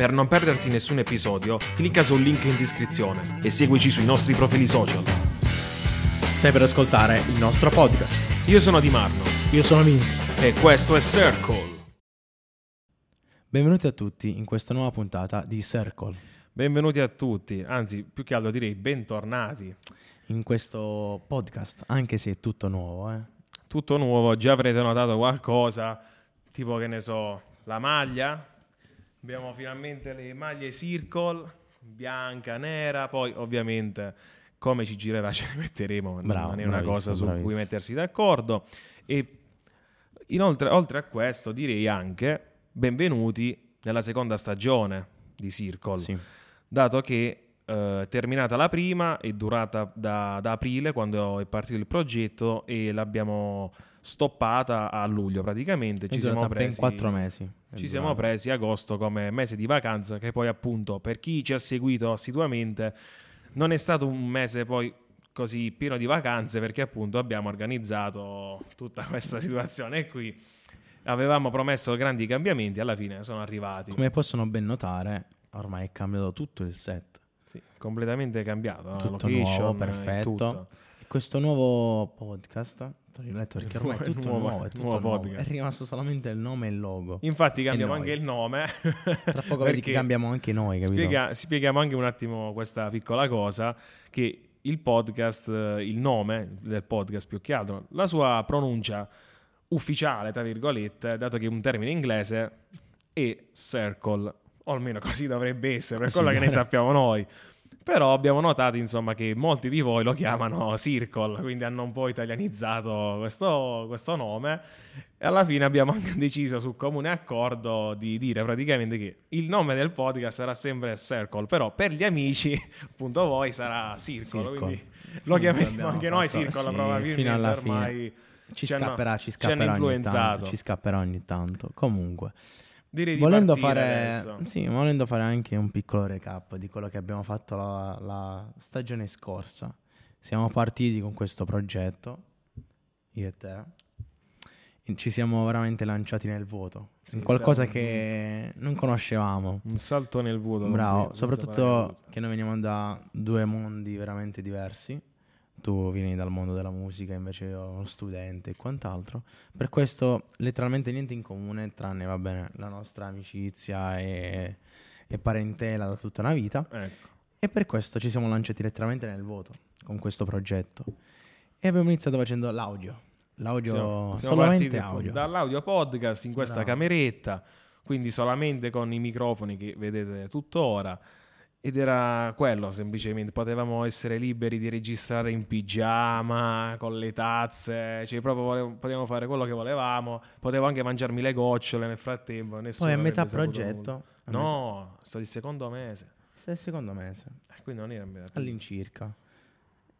Per non perderti nessun episodio, clicca sul link in descrizione e seguici sui nostri profili social. Stai per ascoltare il nostro podcast. Io sono Di Marno Io sono Vince. e questo è Circle. Benvenuti a tutti in questa nuova puntata di Circle. Benvenuti a tutti, anzi più che altro direi bentornati. In questo podcast, anche se è tutto nuovo, eh. Tutto nuovo, già avrete notato qualcosa, tipo che ne so, la maglia. Abbiamo finalmente le maglie Circle, bianca, nera, poi ovviamente come ci girerà ce le metteremo, Bravo, non è una cosa su cui bravissimo. mettersi d'accordo. E inoltre, oltre a questo, direi anche benvenuti nella seconda stagione di Circle, Sì. dato che eh, terminata la prima è durata da, da aprile quando è partito il progetto e l'abbiamo stoppata a luglio praticamente. Ci siamo presi quattro mesi. È ci siamo presi agosto come mese di vacanza, che poi appunto per chi ci ha seguito assiduamente non è stato un mese poi così pieno di vacanze perché appunto abbiamo organizzato tutta questa situazione qui. Avevamo promesso grandi cambiamenti, alla fine sono arrivati. Come possono ben notare, ormai è cambiato tutto il set. Sì, completamente cambiato. Tutto location, nuovo, e perfetto. tutto. Questo nuovo podcast, virgolette, perché ormai è tutto nuovo- nuovo, è tutto nuovo nuovo. È rimasto solamente il nome e il logo. Infatti cambiamo anche il nome. Tra poco vedi che cambiamo anche noi, capito? Spiega- spieghiamo anche un attimo questa piccola cosa, che il podcast, il nome del podcast più che altro, la sua pronuncia ufficiale, tra virgolette, dato che è un termine inglese, è circle, o almeno così dovrebbe essere, per quello che ne sappiamo noi. Però abbiamo notato, insomma, che molti di voi lo chiamano Circle, quindi hanno un po' italianizzato questo, questo nome. E alla fine abbiamo anche deciso su comune accordo di dire praticamente che il nome del podcast sarà sempre Circle, però per gli amici, appunto voi, sarà Circle. Circle. Quindi lo chiameremo anche noi Circle, sì, probabilmente fino alla fine. ormai Ci ci hanno- scapperà, ci ci hanno scapperà ogni influenzato. tanto, ci scapperà ogni tanto. Comunque, direi di volendo fare, sì, volendo fare anche un piccolo recap di quello che abbiamo fatto la, la stagione scorsa. Siamo partiti con questo progetto, io e te. Ci siamo veramente lanciati nel vuoto, Sì, in qualcosa che non conoscevamo. Un salto nel vuoto. Bravo, soprattutto che noi veniamo da due mondi veramente diversi. Tu vieni dal mondo della musica, invece io uno studente e quant'altro. Per questo letteralmente niente in comune, tranne va bene, la nostra amicizia e, e parentela da tutta una vita. Ecco. E per questo ci siamo lanciati letteralmente nel vuoto con questo progetto. E abbiamo iniziato facendo l'audio. L'audio, Siamo, siamo solamente audio. dall'audio podcast in questa Bravo. cameretta, quindi solamente con i microfoni che vedete tuttora. Ed era quello semplicemente, potevamo essere liberi di registrare in pigiama, con le tazze, cioè proprio volevo- potevamo fare quello che volevamo, potevo anche mangiarmi le gocciole nel frattempo. Poi a metà progetto, a metà- No, sto il secondo mese, è il secondo mese, Eh, quindi non era metà. all'incirca,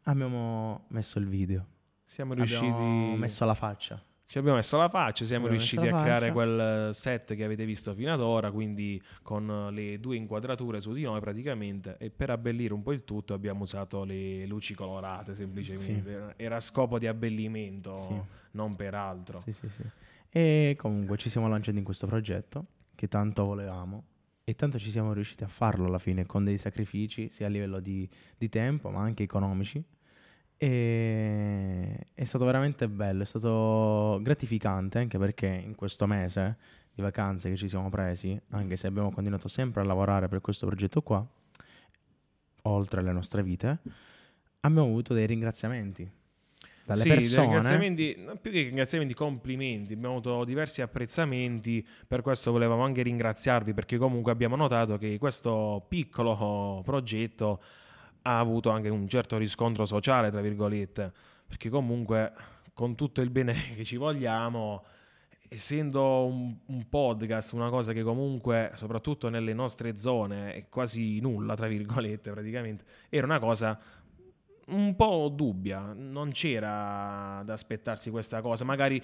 abbiamo messo il video. Siamo riusciti... Abbiamo messo la faccia. Ci abbiamo messo la faccia, siamo Abbiamo riusciti a creare quel eh, set che avete visto fino ad ora, quindi con eh, le due inquadrature su di noi praticamente e per abbellire un po' il tutto abbiamo usato le luci colorate semplicemente, Era- era a scopo di abbellimento, Sì. non per altro. Sì, sì, sì. E comunque ci siamo lanciati in questo progetto che tanto volevamo e tanto ci siamo riusciti a farlo alla fine con dei sacrifici sia a livello di, di tempo ma anche economici. E è stato veramente bello, è stato gratificante anche perché in questo mese di vacanze che ci siamo presi, anche se abbiamo continuato sempre a lavorare per questo progetto qua, oltre alle nostre vite, abbiamo avuto dei ringraziamenti dalle Sì, persone. ringraziamenti, più che ringraziamenti, complimenti. Abbiamo avuto diversi apprezzamenti, per questo volevamo anche ringraziarvi perché comunque abbiamo notato che questo piccolo progetto ha avuto anche un certo riscontro sociale, tra virgolette, perché comunque con tutto il bene che ci vogliamo, essendo un, un podcast, una cosa che comunque, soprattutto nelle nostre zone, è quasi nulla, tra virgolette, praticamente, era una cosa un po' dubbia, non c'era da aspettarsi questa cosa, magari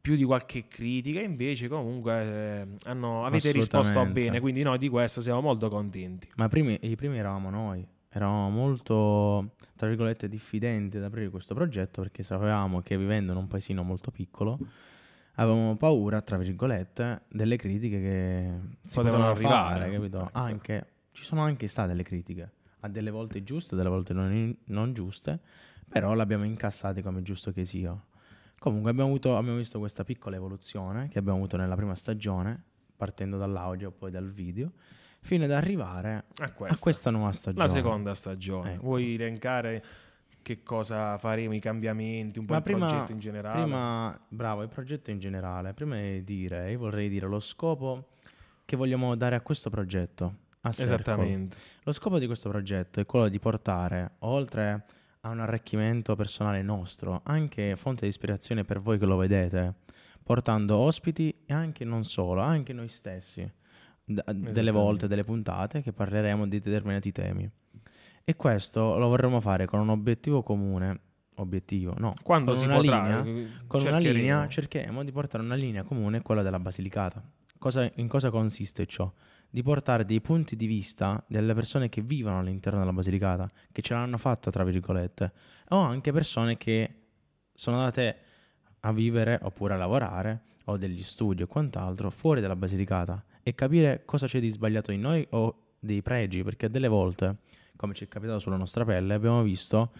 più di qualche critica, invece comunque eh, hanno- avete risposto bene, quindi noi di questo siamo molto contenti. Ma primi- i primi eravamo noi, eravamo molto, tra virgolette, diffidenti ad aprire questo progetto perché sapevamo che vivendo in un paesino molto piccolo avevamo paura, tra virgolette, delle critiche che si Potevano arrivare. fare, capito? Ecco. Anche, ci sono anche state delle critiche, a delle volte giuste, delle volte non, non giuste, però l'abbiamo incassate come è giusto che sia. Comunque abbiamo, avuto, abbiamo visto questa piccola evoluzione che abbiamo avuto nella prima stagione, partendo dall'audio poi dal video, fino ad arrivare A a questa, questa nuova stagione. la seconda stagione. Ecco. Vuoi elencare che cosa faremo, i cambiamenti, un po' Ma il prima- progetto in generale? Prima, bravo, il progetto in generale. Prima di dire, io vorrei dire lo scopo che vogliamo dare a questo progetto. A Circle. Esattamente. Lo scopo di questo progetto è quello di portare, oltre a un arricchimento personale nostro, anche fonte di ispirazione per voi che lo vedete, portando ospiti e anche non solo, anche noi stessi, d- delle volte, delle puntate che parleremo di determinati temi. E questo lo vorremmo fare con un obiettivo comune, obiettivo, no, Quando con si una potrà, linea, eh, con una linea cercheremo di portare una linea comune, quella della Basilicata. Cosa- in cosa consiste ciò? Di portare dei punti di vista delle persone che vivono all'interno della Basilicata, che ce l'hanno fatta, tra virgolette, o anche persone che sono andate a vivere oppure a lavorare o degli studi o quant'altro fuori dalla Basilicata e capire cosa c'è di sbagliato in noi o dei pregi, perché delle volte, come ci è capitato sulla nostra pelle, abbiamo visto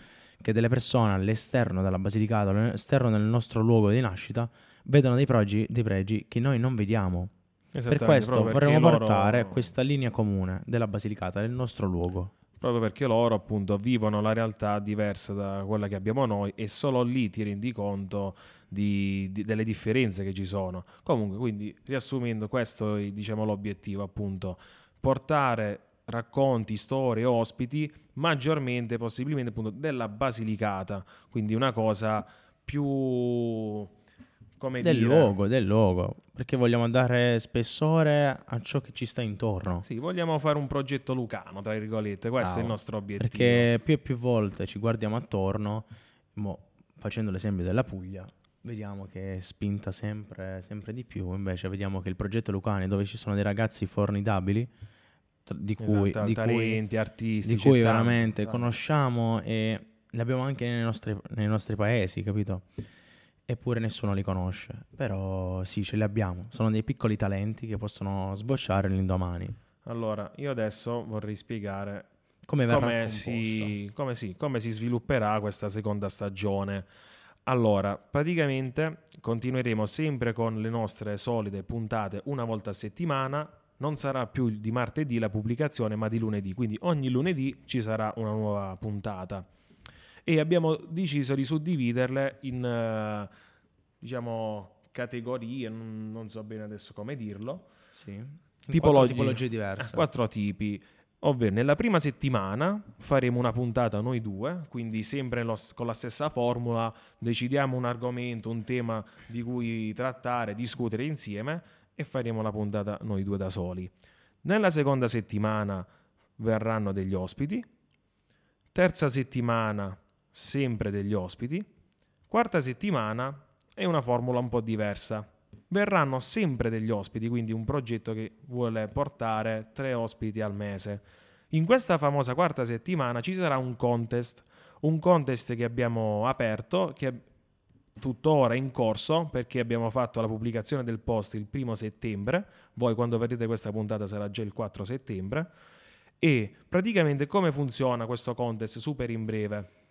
che delle persone all'esterno della Basilicata, all'esterno del nostro luogo di nascita, vedono dei pregi, dei pregi che noi non vediamo. Per questo vorremmo loro- portare questa linea comune della Basilicata, del nostro luogo. Proprio perché loro appunto vivono la realtà diversa da quella che abbiamo noi e solo lì ti rendi conto di- di- delle differenze che ci sono. Comunque, quindi riassumendo, questo è diciamo l'obiettivo appunto, portare racconti, storie, ospiti maggiormente possibilmente appunto della Basilicata, quindi una cosa più come Del dire, luogo, del luogo, perché vogliamo dare spessore a ciò che ci sta intorno. Sì, vogliamo fare un progetto lucano, tra virgolette, questo è il nostro obiettivo. Perché più e più volte ci guardiamo attorno, mo, facendo l'esempio della Puglia, vediamo che è spinta sempre, sempre di più. Invece vediamo che il progetto Lucani, dove ci sono dei ragazzi formidabili, tra- di cui, Esatto, di cui, talenti, artisti, di cui veramente tanto. conosciamo e li abbiamo anche nei nostri, nei nostri paesi, capito? Eppure nessuno li conosce. Però sì, ce li abbiamo. Sono dei piccoli talenti che possono sbocciare l'indomani. Allora, io adesso vorrei spiegare Come come si, come, si, come si svilupperà questa seconda stagione. Allora, praticamente continueremo sempre con le nostre solite puntate una volta a settimana. Non sarà più di martedì la pubblicazione, ma di lunedì. Quindi ogni lunedì ci sarà una nuova puntata. E abbiamo deciso di suddividerle in, eh, diciamo, categorie, non, non so bene adesso come dirlo. Sì. Tipologi- tipologie diverse. Eh, Quattro tipi. Ovvero, nella prima settimana faremo una puntata noi due, quindi sempre lo- con la stessa formula, decidiamo un argomento, un tema di cui trattare, discutere insieme e faremo la puntata noi due da soli. Nella seconda settimana verranno degli ospiti, terza settimana sempre degli ospiti, quarta settimana è una formula un po' diversa. Verranno sempre degli ospiti, quindi un progetto che vuole portare tre ospiti al mese. In questa famosa quarta settimana ci sarà un contest, un contest che abbiamo aperto, che è tuttora in corso perché abbiamo fatto la pubblicazione del post il primo settembre, voi quando vedete questa puntata sarà già il 4 settembre, e praticamente come funziona questo contest super in breve?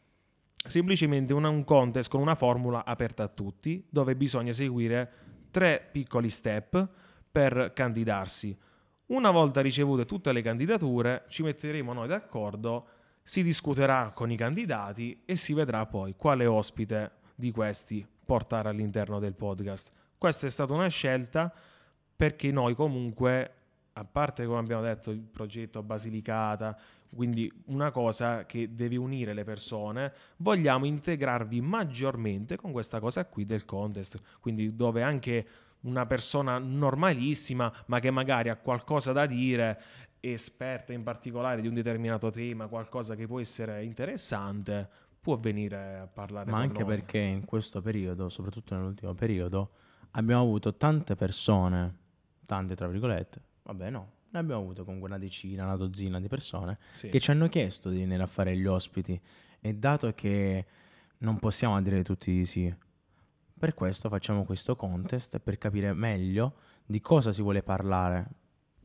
Semplicemente un, un contest con una formula aperta a tutti, dove bisogna seguire tre piccoli step per candidarsi. Una volta ricevute tutte le candidature, ci metteremo noi d'accordo, si discuterà con i candidati e si vedrà poi quale ospite di questi portare all'interno del podcast. Questa è stata una scelta perché noi comunque, a parte come abbiamo detto il progetto Basilicata, quindi una cosa che deve unire le persone, vogliamo integrarvi maggiormente con questa cosa qui del contest, quindi dove anche una persona normalissima, ma che magari ha qualcosa da dire, esperta in particolare di un determinato tema, qualcosa che può essere interessante, può venire a parlare Ma anche noi. perché in questo periodo, soprattutto nell'ultimo periodo, abbiamo avuto tante persone, tante tra virgolette, vabbè no, ne abbiamo avuto comunque una decina, una dozzina di persone Sì. che ci hanno chiesto di venire a fare gli ospiti e dato che non possiamo dire tutti di sì, Per questo facciamo questo contest per capire meglio di cosa si vuole parlare.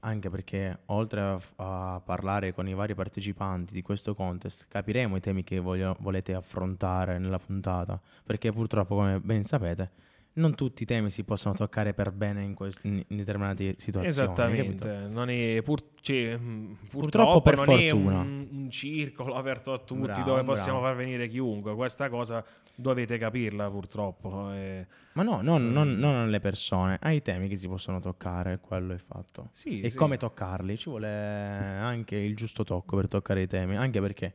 Anche perché oltre a, a parlare con i vari partecipanti di questo contest, capiremo i temi che voglio, volete affrontare nella puntata. Perché purtroppo, come ben sapete, non tutti i temi si possono toccare per bene in, que- in determinate situazioni. Esattamente, non è pur- cioè, purtroppo, purtroppo per non fortuna. è un, un, circolo aperto a tutti bravo, dove possiamo bravo. far venire chiunque. Questa cosa dovete capirla purtroppo. E... Ma no, non, non, non alle persone, ai temi che si possono toccare, quello è fatto. Sì, e sì. come toccarli, ci vuole anche il giusto tocco per toccare i temi, anche perché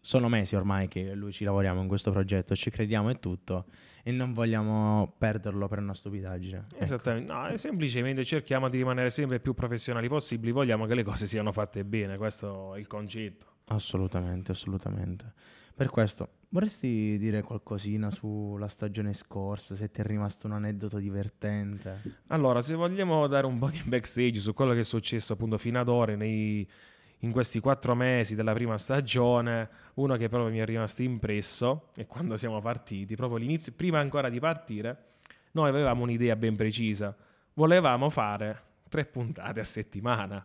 sono mesi ormai che lui ci lavoriamo in questo progetto, ci crediamo e tutto e non vogliamo perderlo per una stupidaggine. Ecco. Esattamente, no, semplicemente cerchiamo di rimanere sempre più professionali possibili, vogliamo che le cose siano fatte bene, questo è il concetto. Assolutamente, assolutamente. Per questo, vorresti dire qualcosina sulla stagione scorsa, se ti è rimasto un aneddoto divertente? Allora, se vogliamo dare un po' di backstage su quello che è successo appunto fino ad ora nei, in questi quattro mesi della prima stagione, uno che proprio mi è rimasto impresso è quando siamo partiti, proprio all'inizio, prima ancora di partire, noi avevamo un'idea ben precisa, volevamo fare tre puntate a settimana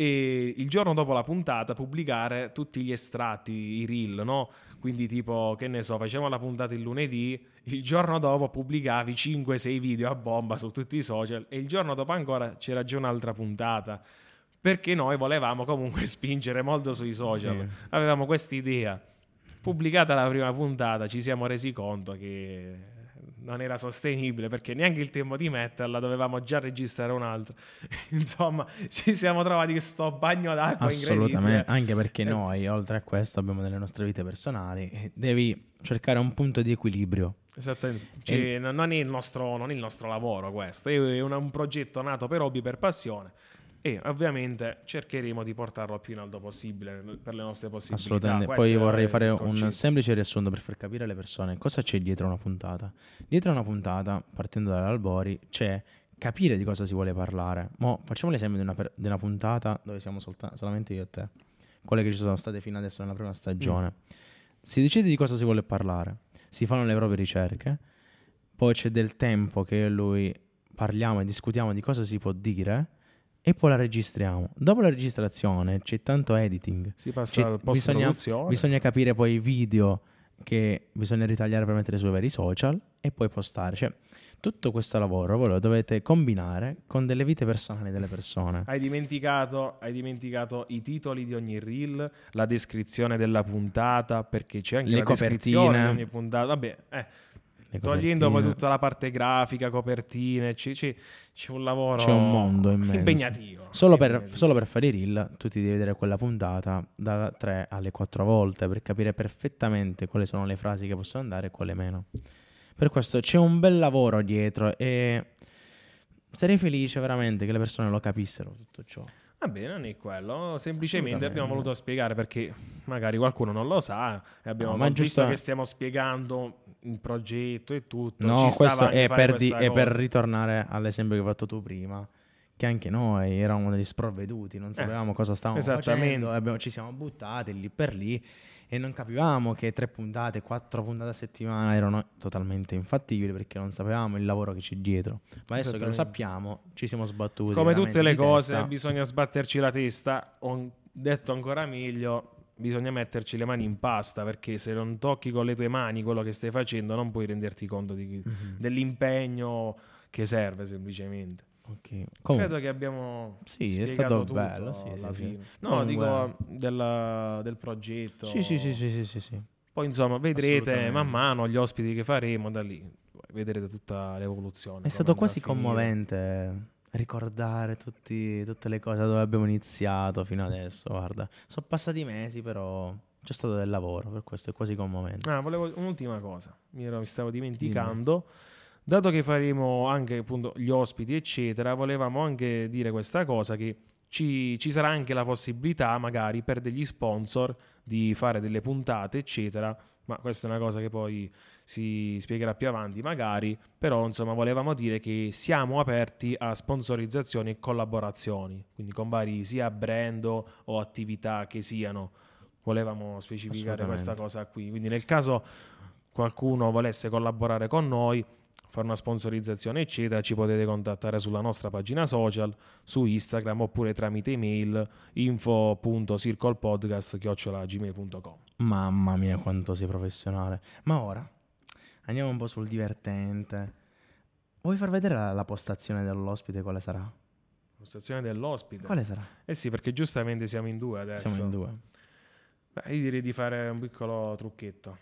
e il giorno dopo la puntata pubblicare tutti gli estratti, i reel, no? Quindi tipo, che ne so, facciamo la puntata il lunedì, il giorno dopo pubblicavi 5-6 video a bomba su tutti i social e il giorno dopo ancora c'era già un'altra puntata. Perché noi volevamo comunque spingere molto sui social. Sì. Avevamo questa idea. Pubblicata la prima puntata ci siamo resi conto che non era sostenibile perché neanche il tempo di metterla dovevamo già registrare un'altra. Insomma, ci siamo trovati questo bagno d'acqua Assolutamente, anche perché noi, oltre a questo, abbiamo delle nostre vite personali e devi cercare un punto di equilibrio. Esattamente. Cioè, non, è il nostro, non è il nostro lavoro questo, è un, un progetto nato per hobby, per passione e ovviamente cercheremo di portarlo più in alto possibile per le nostre possibilità. Assolutamente. Questo Poi vorrei fare un semplice riassunto per far capire alle persone cosa c'è dietro una puntata. Dietro una puntata, partendo dall'albori, c'è capire di cosa si vuole parlare. Mo, facciamo l'esempio di una, per- di una puntata dove siamo solta- solamente io e te, quelle che ci sono state fino adesso nella prima stagione. Mm. Si decide di cosa si vuole parlare, si fanno le proprie ricerche, poi c'è del tempo che lui parliamo e discutiamo di cosa si può dire e poi la registriamo. Dopo la registrazione c'è tanto editing. si passa Ci- al post bisogna, bisogna capire poi i video che bisogna ritagliare per mettere sui vari social e poi postare. Cioè, tutto questo lavoro voi lo dovete combinare con delle vite personali delle persone. Hai dimenticato, hai dimenticato i titoli di ogni reel, la descrizione della puntata, perché c'è anche Le la descrizione copertine. di ogni puntata. Vabbè, eh, togliendo poi tutta la parte grafica, copertine, c'è, c'è- c'è un lavoro C'è un mondo immenso. impegnativo. Solo per, impegnativo. solo per fare i reel, tu ti devi vedere quella puntata da 3 alle 4 volte per capire perfettamente quali sono le frasi che possono andare e quale meno. Per questo c'è un bel lavoro dietro e sarei felice veramente che le persone lo capissero tutto ciò. Va bene, non è quello. Semplicemente abbiamo voluto spiegare perché magari qualcuno non lo sa e abbiamo No, visto giusto- che stiamo spiegando il progetto e tutto. No, questo è per, di- è per ritornare all'esempio che hai fatto tu prima, che anche noi eravamo degli sprovveduti, non sapevamo cosa stavamo Eh, facendo, abbiamo- ci siamo buttati lì per lì e non capivamo che tre puntate, quattro puntate a settimana erano totalmente infattibili perché non sapevamo il lavoro che c'è dietro. Ma adesso che lo sappiamo, ci siamo sbattuti. Come tutte le cose, testa. bisogna sbatterci la testa. Detto ancora meglio, bisogna metterci le mani in pasta perché se non tocchi con le tue mani quello che stai facendo, non puoi renderti conto di- Mhm. dell'impegno che serve semplicemente. Ok. Comunque, Credo che abbiamo Sì, è stato tutto bello, sì, alla sì, sì. fine. No, Comunque- dico della- del progetto. sì, sì, sì, sì, sì, sì, sì. Poi insomma vedrete man mano gli ospiti che faremo da lì. Vedrete tutta l'evoluzione. È stato quasi finire. commovente ricordare tutti- tutte le cose dove abbiamo iniziato fino adesso. Guarda, sono passati mesi, però c'è stato del lavoro, per questo è quasi commovente. Ah, volevo un'ultima cosa, mi, ero- mi stavo dimenticando. Dato che faremo anche appunto gli ospiti, eccetera, volevamo anche dire questa cosa: che ci, ci sarà anche la possibilità, magari per degli sponsor, di fare delle puntate, eccetera. Ma questa è una cosa che poi si spiegherà più avanti, magari. Però, insomma, volevamo dire che siamo aperti a sponsorizzazioni e collaborazioni, quindi con vari sia brand o attività che siano. Volevamo specificare questa cosa qui. Quindi, nel caso qualcuno volesse collaborare con noi, fare una sponsorizzazione, eccetera, ci potete contattare sulla nostra pagina social, su Instagram oppure tramite email info.circlepodcast.gmail.com Mamma mia, quanto sei professionale. Ma ora andiamo un po' sul divertente. Vuoi far vedere la, la postazione dell'ospite quale sarà? Postazione dell'ospite. Quale sarà? Eh sì, perché giustamente siamo in due adesso. Siamo in due. Beh, io direi di fare un piccolo trucchetto.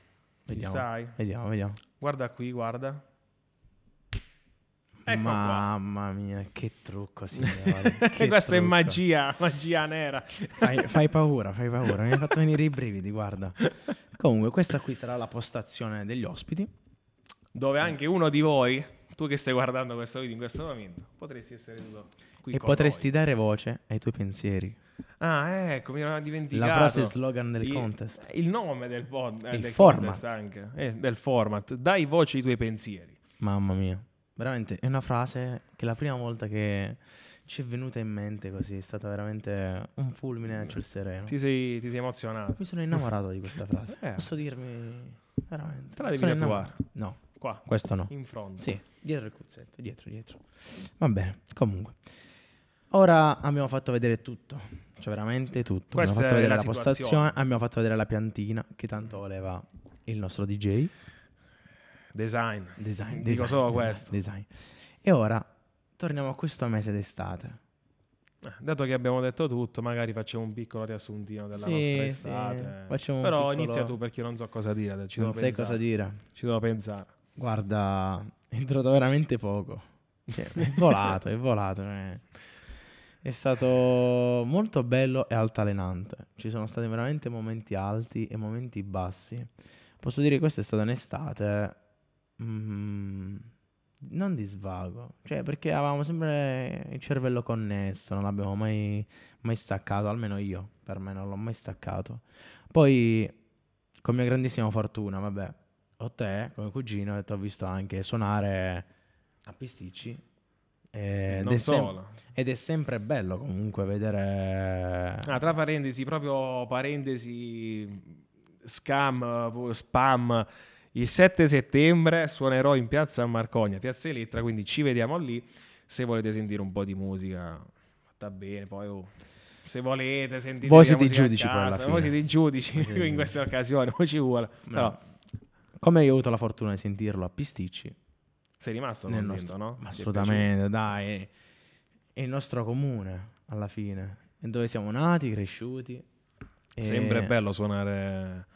Ci Vediamo. stai? Vediamo, vediamo. Guarda qui, guarda. Ecco qua. Mamma mia, che trucco, signore. che Questa è trucco. magia, magia nera. Fai, fai paura, fai paura. Mi hai fatto venire i brividi, guarda. Comunque, questa qui sarà la postazione degli ospiti. Dove anche uno di voi, tu che stai guardando questo video in questo momento, potresti essere seduto qui e potresti noi. dare voce ai tuoi pensieri. Ah, ecco, mi ero dimenticato. La frase slogan del Il- contest. Il nome del, pod, eh, Il del format. anche, eh, del format. Dai voce ai tuoi pensieri. Mamma mia. Veramente è una frase che la prima volta che ci è venuta in mente così è stata veramente un fulmine a ciel sereno. Ti sei, ti sei emozionato. Mi sono innamorato di questa frase. Eh. Posso dirmi veramente. Te la devi tatuare. No, Qua, questo no. in fronte. Sì, dietro il cuzzetto, dietro, dietro. Va bene, comunque. Ora abbiamo fatto vedere tutto, cioè veramente tutto. Questa abbiamo fatto vedere la la, postazione, abbiamo fatto vedere la piantina che tanto voleva il nostro DJ. Design. Design, Dico design, solo design, questo. design. E ora torniamo a questo mese d'estate. Eh, Dato che abbiamo detto tutto, magari facciamo un piccolo riassuntino della Sì, nostra sì. estate. Facciamo un Però piccolo- inizia tu perché io non so cosa dire. Ci non devo sai pensare. cosa dire. Ci devo pensare. Guarda, è durato veramente poco. Cioè, è volato, è volato. eh. È stato molto bello e altalenante. Ci sono stati veramente momenti alti e momenti bassi. Posso dire che questa è stata un'estate mm, non di svago, cioè perché avevamo sempre il cervello connesso, non l'abbiamo mai, mai staccato, almeno io, per me non l'ho mai staccato. Poi, con mia grandissima fortuna, vabbè, ho te come cugino e ti ho visto anche suonare a pisticci. Ed non è, sem- ed è sempre bello comunque vedere... Ah, tra parentesi, proprio parentesi, scam, eh, spam. Il 7 settembre suonerò in piazza Marcogna, piazza Elettra, quindi ci vediamo lì. Se volete sentire un po' di musica, fatta bene. Poi, oh, se volete sentire Voi siete i giudici poi alla casa, fine. Voi siete i giudici Voi in queste occasioni, poi ci vuole. No. Però Come io ho avuto la fortuna di sentirlo a pisticci, sei rimasto nel nostro- no? assolutamente, dai, è, il nostro comune alla fine, è dove siamo nati, cresciuti. e- Sempre bello suonare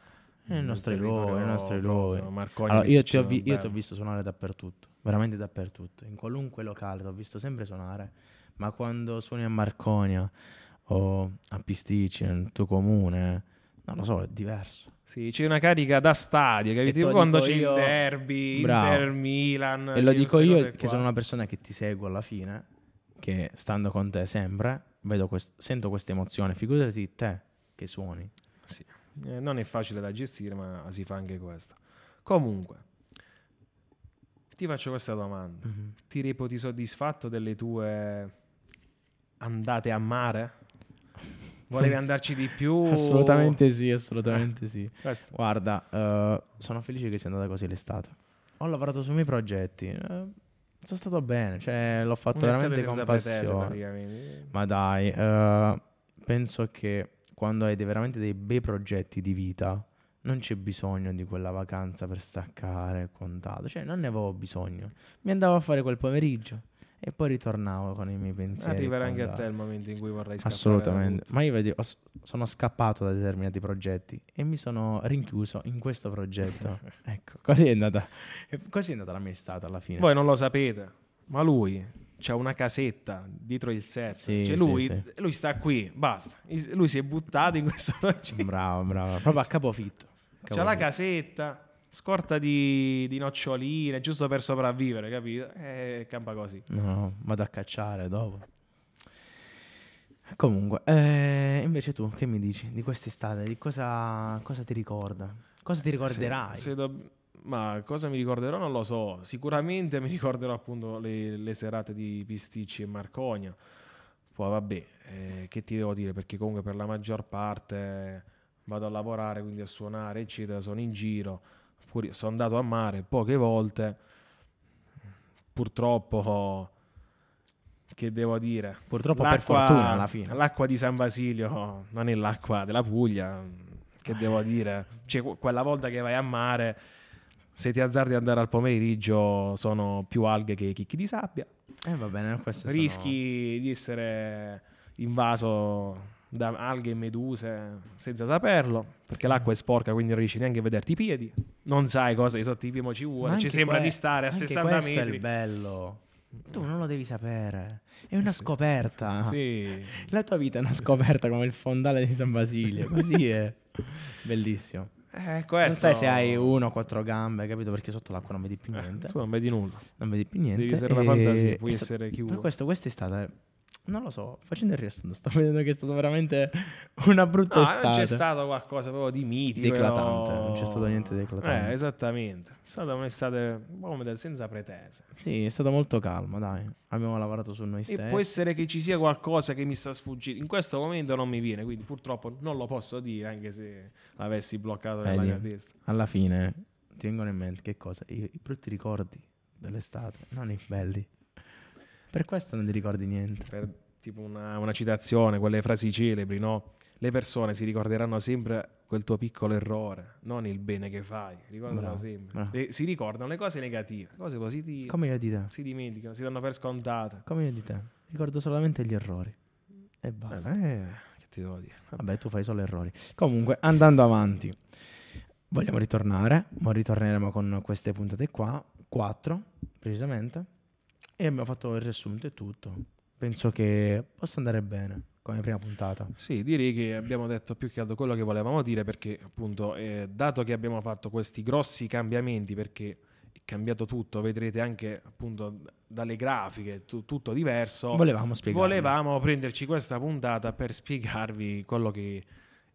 nel luoghi, nei nostri luoghi. proprio, Marcogna, Allora, io, ti ho vi- io ti ho visto suonare dappertutto, veramente dappertutto, in qualunque locale ti ho visto sempre suonare, ma quando suoni a Marconia o a Pisticci, nel tuo comune, non lo so, è diverso. Sì, c'è una carica da stadio, capito? quando c'è io- il derby, Bravo. Inter Milan. E lo dico io che qua. sono una persona che ti segue alla fine, che stando con te sempre, vedo quest- sento questa emozione, figurati te che suoni. Sì. Eh, non è facile da gestire, ma si fa anche questo. Comunque, ti faccio questa domanda. Mhm. Ti reputi soddisfatto delle tue andate a mare? Volevi andarci di più? Assolutamente sì, assolutamente sì. Questo. Guarda, eh, sono felice che sia andata così l'estate. Ho lavorato sui miei progetti, eh, sono stato bene, cioè l'ho fatto Un'estate veramente con pretese, passione. praticamente. Ma dai, eh, penso che quando hai veramente dei bei progetti di vita, non c'è bisogno di quella vacanza per staccare e quant'altro. Cioè, non ne avevo bisogno. Mi andavo a fare quel pomeriggio e poi ritornavo con i miei pensieri. Arriverà anche a te il momento in cui vorrai scappare Assolutamente. Ma io s- sono scappato da determinati progetti e mi sono rinchiuso in questo progetto. ecco, così è andata. Così è andata la mia estate alla fine. Voi non lo sapete, ma lui c'ha una casetta dietro il set. Sì, cioè sì, lui, sì. lui sta qui, basta. Lui si è buttato in questo progetto. Bravo, bravo. Proprio a capofitto. C'ha la Capofitto. casetta, scorta di, di noccioline, giusto per sopravvivere, capito? E campa così. No, vado a cacciare dopo. Comunque, eh, invece tu che mi dici di quest'estate? Di cosa, cosa ti ricorda? Cosa ti ricorderai? Se- se dob- ma cosa mi ricorderò non lo so. Sicuramente mi ricorderò appunto le, le serate di Pisticci e Marcogna. Poi vabbè, eh, che ti devo dire? Perché comunque per la maggior parte vado a lavorare, quindi a suonare, eccetera, sono in giro. Pur- sono andato a mare poche volte. Purtroppo, che devo dire? Purtroppo per fortuna alla fine. L'acqua di San Basilio non è l'acqua della Puglia. Che devo dire? Cioè, que- quella volta che vai a mare, se ti azzardi ad andare al pomeriggio, sono più alghe che chicchi di sabbia. Eh va bene, queste sono- Rischi di essere invaso da alghe e meduse senza saperlo, perché l'acqua è sporca, quindi non riesci neanche a vederti i piedi. Non sai cosa di sotto i piedi ci vuole. Ci sembra que- di stare a anche 60 questo è metri. il bello. Tu non lo devi sapere. È una Sì. scoperta. Sì. La tua vita è una scoperta come il fondale di San Basilio. Così è. Bellissimo. Eh, Non questo... sai se hai uno o quattro gambe, capito? Perché sotto l'acqua non vedi più niente. Tu non vedi nulla. Non vedi più niente. Devi la e- fantasia, puoi è sta- essere chi Per questo questa è stata... Non lo so, facendo il riassunto, sto vedendo che è stata veramente una brutta No, estate. non c'è stato qualcosa proprio di mitico. Declatante, però- non c'è stato niente di eclatante. Eh, esattamente. È stata un'estate come senza pretese. Sì, è stato molto calmo, dai. Abbiamo lavorato su noi E stessi. può essere che ci sia qualcosa che mi sta sfuggendo. In questo momento non mi viene, quindi purtroppo non lo posso dire, anche se l'avessi bloccato nella Vedi? mia testa. Alla fine ti vengono in mente che cosa? I, i brutti ricordi dell'estate, non i belli. Per questo non ti ricordi niente. Per tipo una, una citazione, quelle frasi celebri, no? Le persone si ricorderanno sempre quel tuo piccolo errore, non il bene che fai. Ricordalo Bravo, sempre. bravo. Le- si ricordano le cose negative, le cose positive. Come io di te. si dimenticano, si danno per scontate. Come io di te. Ricordo solamente gli errori. E basta. Eh, che ti devo dire? Vabbè, tu fai solo errori. Comunque, andando avanti, vogliamo ritornare. Ma ritorneremo con queste puntate qua. Quattro, precisamente. E abbiamo fatto il riassunto e tutto. Penso che possa andare bene come prima puntata. Sì, direi che abbiamo detto più che altro quello che volevamo dire perché appunto, eh, dato che abbiamo fatto questi grossi cambiamenti, perché è cambiato tutto, vedrete anche appunto dalle grafiche, tu- tutto diverso. Volevamo spiegare. Volevamo prenderci questa puntata per spiegarvi quello che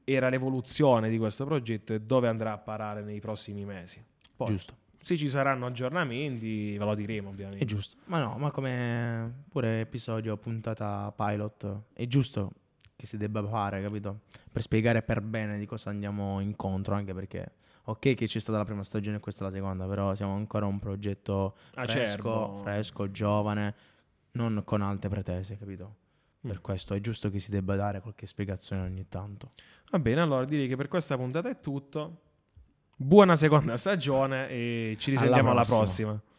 era l'evoluzione di questo progetto e dove andrà a parare nei prossimi mesi. Poi, Giusto. Se ci saranno aggiornamenti, ve lo diremo ovviamente. È giusto. Ma no, ma come pure episodio, puntata pilot, è giusto che si debba fare, capito? Per spiegare per bene di cosa andiamo incontro, anche perché ok che c'è stata la prima stagione e questa è la seconda, però siamo ancora un progetto fresco, Acerbo. fresco, giovane, non con alte pretese, capito? Per Mm. questo è giusto che si debba dare qualche spiegazione ogni tanto. Va bene, allora direi che per questa puntata è tutto. Buona seconda stagione e ci risentiamo alla prossima. prossima.